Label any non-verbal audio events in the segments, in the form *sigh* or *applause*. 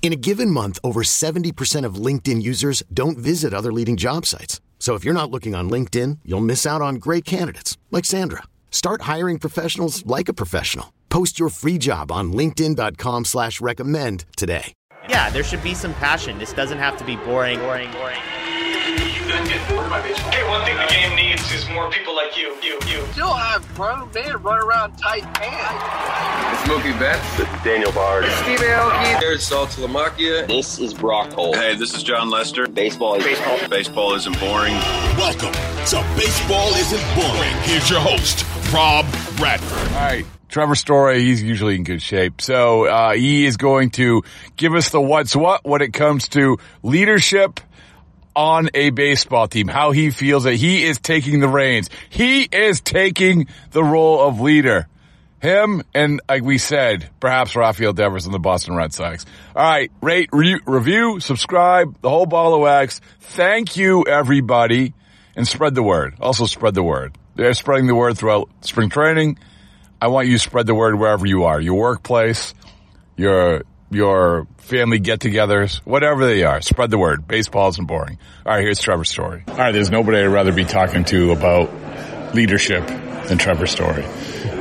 In a given month, over 70% of LinkedIn users don't visit other leading job sites. So if you're not looking on LinkedIn, you'll miss out on great candidates like Sandra. Start hiring professionals like a professional. Post your free job on linkedin.com slash recommend today. Yeah, there should be some passion. This doesn't have to be boring, boring, boring. Hey, one thing the game needs is more people like you. You, you. Still have uh, grown men run around tight pants. It's Mookie Betts. It's Daniel Bard. It's Steve Aoki. There's Saltalamacchia. This is Brock Holt. Hey, this is Jon Lester. Baseball is baseball. Baseball isn't boring. Welcome to Baseball Isn't Boring. Here's your host, Rob Bradford. All right. Trevor Story, he's usually in good shape. So, uh, he is going to give us the what's what when it comes to leadership on a baseball team, how he feels that he is taking the reins. He is taking the role of leader. Him and, like we said, perhaps Rafael Devers and the Boston Red Sox. All right. Rate, re- review, subscribe, the whole ball of wax. Thank you, everybody. And spread the word. Also spread the word. They're spreading the word throughout spring training. I want you to spread the word wherever you are. Your workplace, your your family get-togethers, whatever they are. Spread the word. Baseball isn't boring. All right, here's Trevor Story. All right, there's nobody I'd rather be talking to about leadership than Trevor Story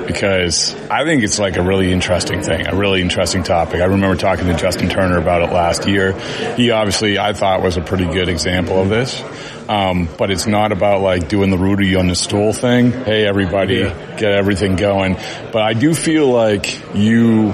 because I think it's like a really interesting thing, a really interesting topic. I remember talking to Justin Turner about it last year. He obviously, I thought, was a pretty good example of this. Um, but it's not about like doing the Rudy on the stool thing. Hey, everybody, yeah. get everything going. But I do feel like you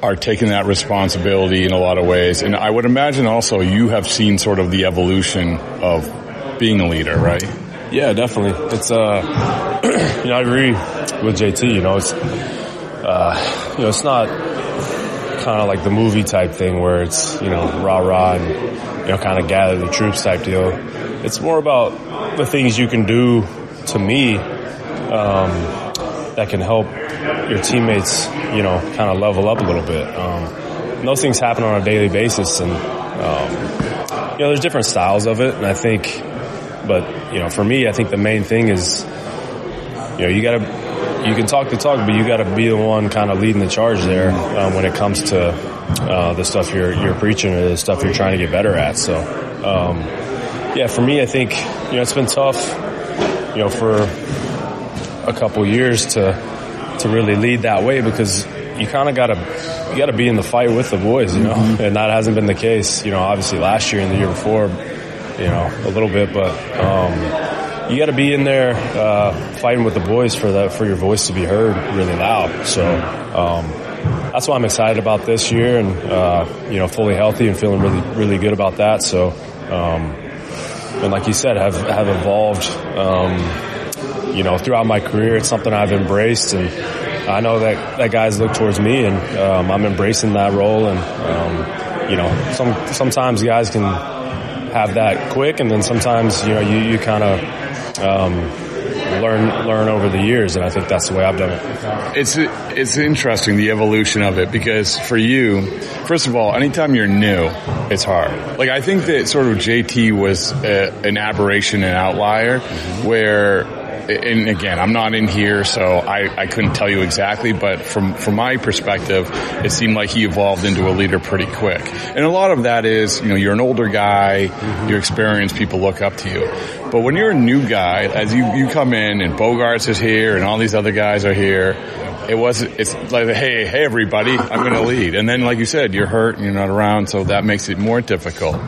are taking that responsibility in a lot of ways. And I would imagine also you have seen sort of the evolution of being a leader, right? Yeah, definitely. It's, uh, *clears throat* you know, I agree with JT, you know, it's, uh, you know, it's not kind of like the movie type thing where it's, you know, rah rah and, you know, kind of gather the troops type deal. It's more about the things you can do to me, um, that can help your teammates, you know, kind of level up a little bit. Um, those things happen on a daily basis, and um, you know, there's different styles of it, and I think, but you know, for me, I think the main thing is, you know, you got to. You can talk the talk, but you got to be the one kind of leading the charge there um, when it comes to uh, the stuff you're you're preaching or the stuff you're trying to get better at. So, um, yeah, for me, I think you know it's been tough, you know, for a couple years to to really lead that way because you kind of got to you got to be in the fight with the boys, you know, mm-hmm. and that hasn't been the case, you know. Obviously, last year and the year before, you know, a little bit, but um, you got to be in there uh, fighting with the boys for that for your voice to be heard really loud. So um, that's why I'm excited about this year, and uh, you know, fully healthy and feeling really really good about that. So, um, and like you said, have have evolved um, you know, throughout my career, it's something I've embraced, and I know that that guys look towards me, and um, I'm embracing that role. And um, you know, some sometimes guys can have that quick, and then sometimes you know you you kind of um, learn learn over the years, and I think that's the way I've done it. It's it's interesting the evolution of it because for you, first of all, anytime you're new, it's hard. Like I think that sort of JT was a, an aberration, an outlier, mm-hmm. where and again, I'm not in here, so I, I couldn't tell you exactly, but from, from my perspective, it seemed like he evolved into a leader pretty quick. And a lot of that is, you know, you're an older guy, mm-hmm. you're experienced, people look up to you. But when you're a new guy, as you, you come in and Bogaerts is here and all these other guys are here, it was it's like hey hey everybody i'm going to lead and then like you said you're hurt and you're not around so that makes it more difficult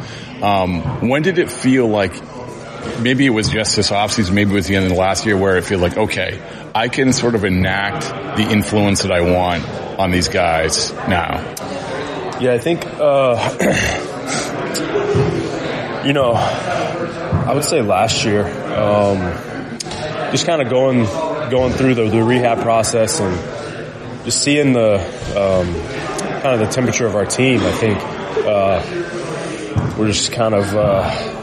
um, when did it feel like maybe it was just this offseason, maybe it was the end of the last year where I feel like, okay, I can sort of enact the influence that I want on these guys now? Yeah, I think, uh, *clears throat* you know, I would say last year, um, just kind of going, going through the, the, rehab process and just seeing the, um, kind of the temperature of our team. I think, uh, we're just kind of, uh,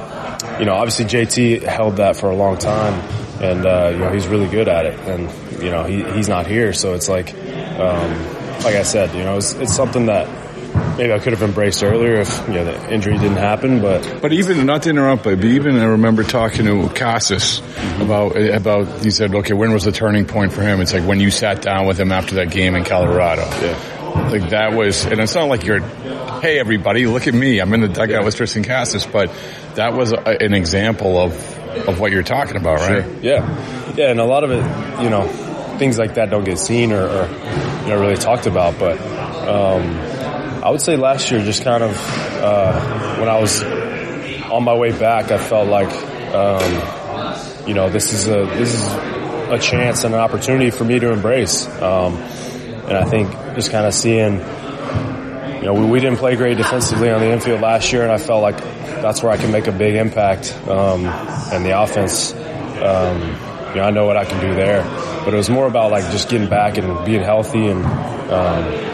you know, obviously JT held that for a long time and, uh, you know, he's really good at it and, you know, he, he's not here. So it's like, um, like I said, you know, it's, it's something that maybe I could have embraced earlier if you know the injury didn't happen. But but even not to interrupt, but even I remember talking to Casas about about he said, okay, when was the turning point for him? It's like when you sat down with him after that game in Colorado. Yeah. Like that was, and it's not like you're, hey everybody, look at me, I'm in the dugout with Triston Casas, but that was a, an example of of what you're talking about, right? Sure. Yeah, yeah, and a lot of it, you know, things like that don't get seen or, or you know really talked about, but. Um, I would say last year, just kind of uh, when I was on my way back, I felt like um, you know this is a this is a chance and an opportunity for me to embrace. Um, and I think just kind of seeing, you know, we, we, didn't play great defensively on the infield last year, and I felt like that's where I can make a big impact. Um, and the offense, um, you know, I know what I can do there. But it was more about like just getting back and being healthy and um,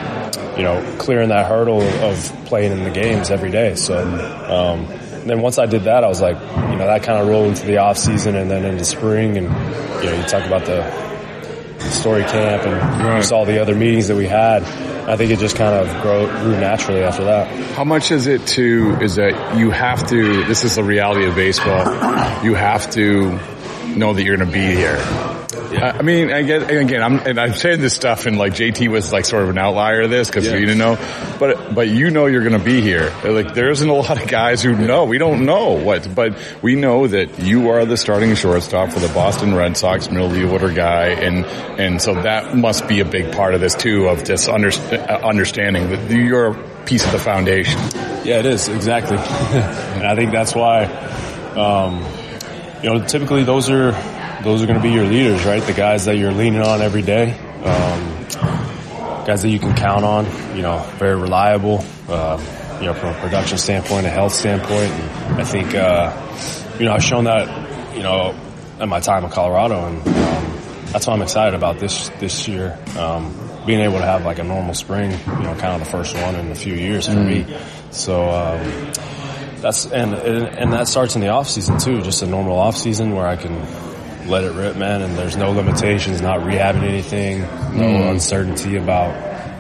you know, clearing that hurdle of playing in the games every day. So, um, then once I did that, I was like, you know, that kind of rolled into the off season and then into spring. And, you know, you talk about the story camp and right. all the other meetings that we had. I think it just kind of grew, grew naturally after that. How much is it to, is that you have to, this is the reality of baseball, you have to know that you're going to be here I mean, I get, again, I'm, and I'm saying this stuff and like JT was like sort of an outlier of this because yeah. you didn't know, but, but you know you're going to be here. Like there isn't a *laughs* lot of guys who know. We don't know what, but we know that you are the starting shortstop for the Boston Red Sox, middle of the order guy. And, and so that must be a big part of this too, of just under, understanding that you're a piece of the foundation. Yeah, it is exactly. *laughs* and I think that's why, um, you know, typically those are, those are going to be your leaders, right? The guys that you're leaning on every day, um, guys that you can count on. You know, very reliable. Uh, you know, from a production standpoint, a health standpoint. And I think uh, you know I've shown that. You know, at my time in Colorado, and um, that's why I'm excited about this this year. Um, being able to have like a normal spring, you know, kind of the first one in a few years for mm. me. So um, that's and and that starts in the off season too, just a normal off season where I can let it rip, man. And there's no limitations, not rehabbing anything, no mm. uncertainty about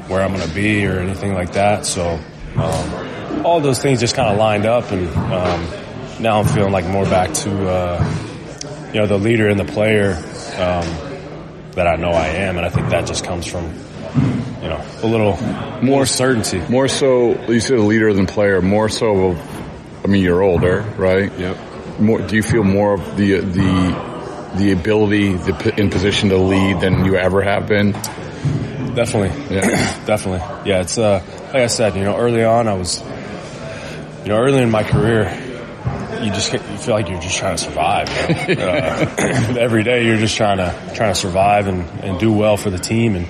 where I'm going to be or anything like that. So um, all those things just kind of lined up, and um, now I'm feeling like more back to uh, you know the leader and the player um, that I know I am, and I think that just comes from you know a little more certainty. More so, you said a leader than player. More so, I mean, you're older, right? Yep. More, do you feel more of the the the ability the, in position to lead than you ever have been? Definitely. Yeah. *clears throat* Definitely. Yeah. It's, uh, like I said, you know, early on I was, you know, early in my career, you just get, you feel like you're just trying to survive. You *laughs* know? uh, *clears throat* every day you're just trying to, trying to survive and, and do well for the team. And,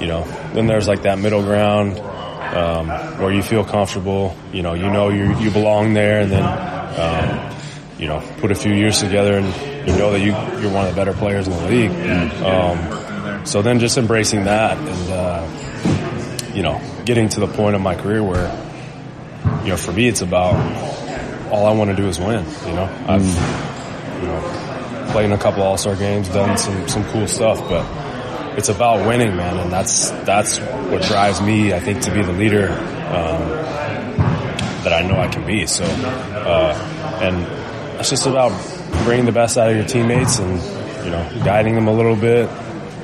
you know, then there's like that middle ground, um, where you feel comfortable, you know, you know you you belong there and then, um, you know, put a few years together and, you know that you, you're one of the better players in the league. Um, so then just embracing that and, uh, you know, getting to the point of my career where, you know, for me, it's about all I want to do is win. You know, I've, you know, played in a couple All Star games, done some some cool stuff, but it's about winning, man, and that's that's what drives me. I think to be the leader um, that I know I can be. So, uh, and it's just about bringing the best out of your teammates and, you know, guiding them a little bit,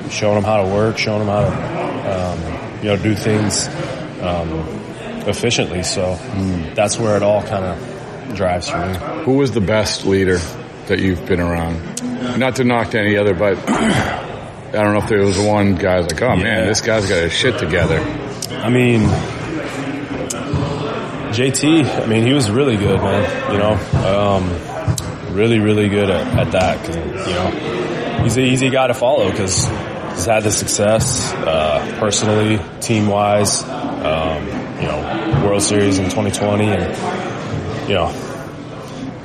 showing them how to work, showing them how to, um, you know, do things um, efficiently. So mm. that's where it all kind of drives for me. Who was the best leader that you've been around? Not to knock any other, but I don't know if there was one guy's like, oh yeah. man, this guy's got his shit together. I mean, JT, I mean, he was really good, man. You know, um, really, really good at, at that. Cause, you know, he's an easy guy to follow because he's had the success, uh, personally, team wise, um, you know, World Series in 2020 and, you know,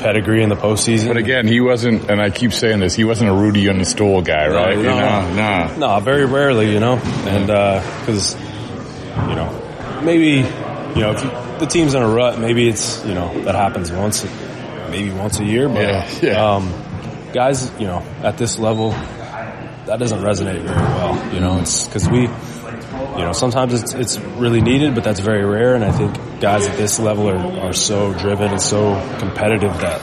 pedigree in the postseason. But again, he wasn't, and I keep saying this, he wasn't a Rudy on the stool guy, right? No, You no. know, no. No, very rarely, you know, and because you know maybe you know if you, the team's in a rut, maybe it's you know that happens once, maybe once a year, but Yeah, yeah. Um, guys, you know, at this level, that doesn't resonate very well, you know, it's because we. You know, sometimes it's it's really needed, but that's very rare. And I think guys at this level are, are so driven and so competitive that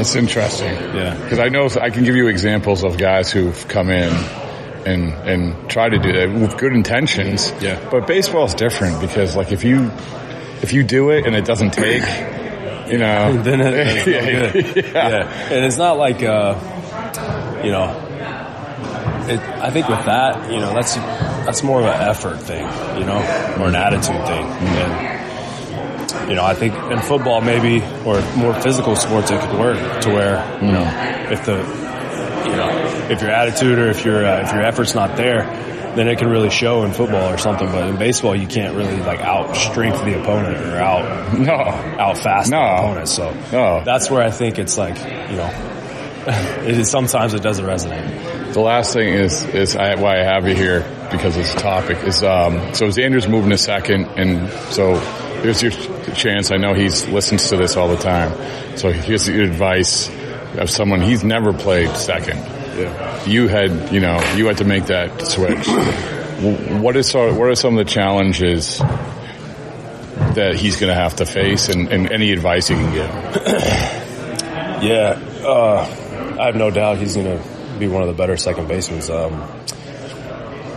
That's interesting. Yeah. Because I know I can give you examples of guys who've come in and and try to do that with good intentions. Yeah. But baseball is different because like if you if you do it and it doesn't take, you know, *laughs* then it, it's *laughs* yeah, good. yeah. yeah, and it's not like uh, you know. It, I think with that, you know, that's that's more of an effort thing, you know, or an attitude thing. And you know, I think in football maybe or more physical sports it could work to where you know if the you know if your attitude or if your uh, if your effort's not there, then it can really show in football or something. But in baseball, you can't really like out strength the opponent or out no out fast No. the opponent. So No. that's where I think it's like you know, *laughs* it is sometimes it doesn't resonate. The last thing is is I, why I have you here because it's a topic is um, so Xander's moving to second, and so here's your chance. I know he's listens to this all the time, so here's your advice of someone he's never played second. Yeah. You had you know you had to make that switch. What is what are some of the challenges that he's going to have to face, and, and any advice you can give? Yeah, uh, I have no doubt he's going to be one of the better second basemen. Um,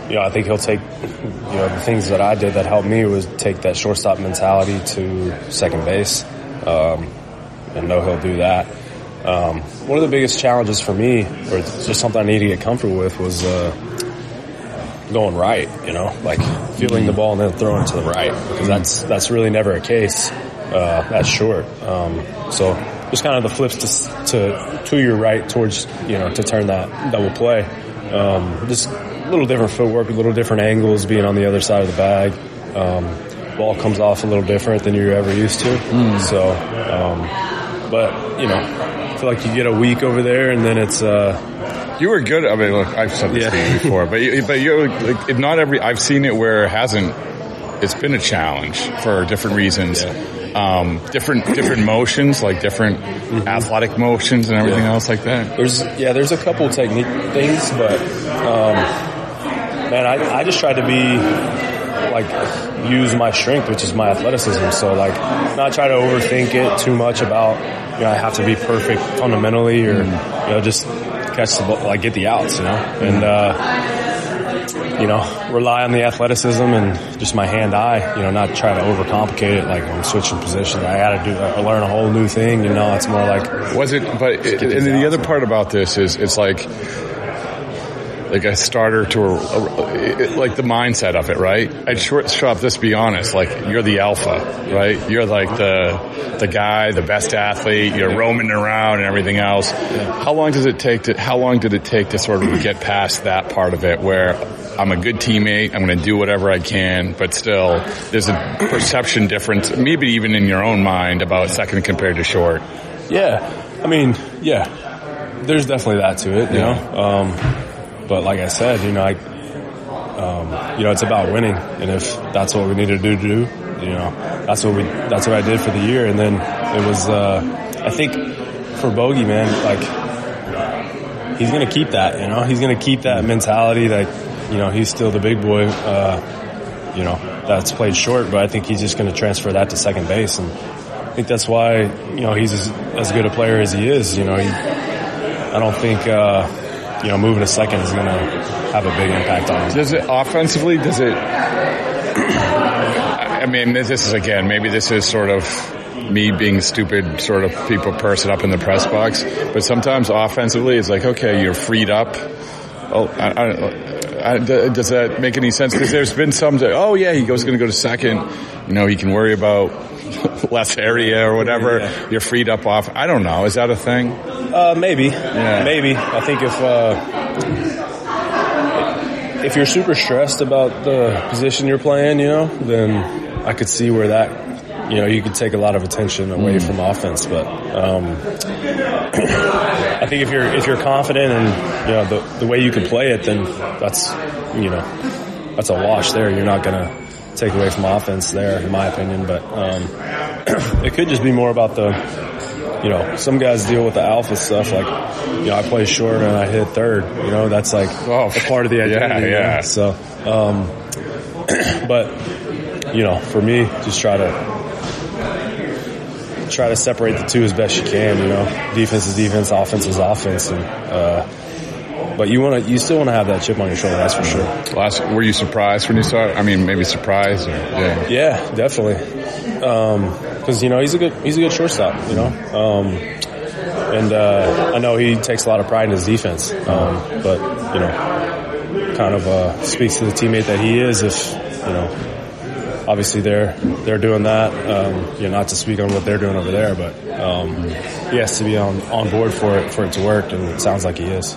you know, I think he'll take, you know, the things that I did that helped me was take that shortstop mentality to second base. Um, and know he'll do that. Um, one of the biggest challenges for me, or just something I need to get comfortable with, was uh, going right. You know, like feeling the ball and then throwing it to the right because that's that's really never a case. Uh, that's short. Um, so just kind of the flips to, to to your right towards you know to turn that double play. Um, just a little different footwork, a little different angles, being on the other side of the bag. Um, ball comes off a little different than you're ever used to. So, um, but you know, I feel like you get a week over there, and then it's. Uh, You were good. I mean, look, I've said this to you before, but you, but you're like, not every. I've seen it where it hasn't it's been a challenge for different reasons. Um, different different motions, like different athletic motions and everything Yeah. else like that. There's yeah, there's a couple technique things, but um, man, I, I just try to be like use my strength, which is my athleticism. So like not try to overthink it too much about you know I have to be perfect fundamentally or you know just catch the ball, like get the outs, you know, and. uh you know, rely on the athleticism and just my hand eye, you know, not try to overcomplicate it like I'm switching positions. I got to do, I learn a whole new thing, you know, it's more like. Was it, but, it, and the other part about this is it's like, like a starter to a, a, like the mindset of it, right? I'd short shop this be honest, like you're the alpha, right? You're like the, the guy, the best athlete, you're roaming around and everything else. How long does it take to, how long did it take to sort of get past that part of it where I'm a good teammate, I'm going to do whatever I can, but still there's a perception difference, maybe even in your own mind about second compared to short. Yeah. I mean, yeah, there's definitely that to it, you Yeah. know? Um, but like I said, you know, I, um, you know, it's about winning. And if that's what we needed to do you know, that's what we, that's what I did for the year. And then it was, uh, I think for Bogey, man, like he's going to keep that, you know, he's going to keep that mentality that, you know, he's still the big boy, uh, you know, that's played short, but I think he's just going to transfer that to second base. And I think that's why, you know, he's as, as good a player as he is, you know, he, I don't think, uh, you know, moving a second is going to have a big impact on him. Does it offensively? Does it? *coughs* I mean, this is again. Maybe this is sort of me being stupid, sort of people person up in the press box. But sometimes offensively, it's like, okay, you're freed up. Oh, I, I, I, does that make any sense? Because there's been some. Oh yeah, he goes going to go to second. You know, he can worry about *laughs* less area or whatever. Yeah. You're freed up off. I don't know. Is that a thing? Uh, maybe, maybe. I think if uh, if you're super stressed about the position you're playing, you know, then I could see where that, you know, you could take a lot of attention away from offense. But um, *clears throat* I think if you're if you're confident and you know the the way you can play it, then that's you know that's a wash there. You're not gonna take away from offense there, in my opinion. But um, *clears throat* it could just be more about the you know, some guys deal with the alpha stuff. Like, you know, I play short and I hit third. You know, that's like a part of the *laughs* identity. Oh, Yeah, yeah. know? So, um, *clears throat* but you know, for me, just try to try to separate the two as best you can. You know, defense is defense, offense is offense, and uh, but you want to, you still want to have that chip on your shoulder. That's for sure. Last, were you surprised when you saw it? I mean, maybe surprised. Or, yeah. Yeah, definitely. Because you know he's a good he's a good shortstop. You know, um, and uh, I know he takes a lot of pride in his defense. Um, but you know, kind of uh, speaks to the teammate that he is. If you know, obviously they're they're doing that. Um, you know, not to speak on what they're doing over there, but um, he has to be on on board for it for it to work, and it sounds like he is.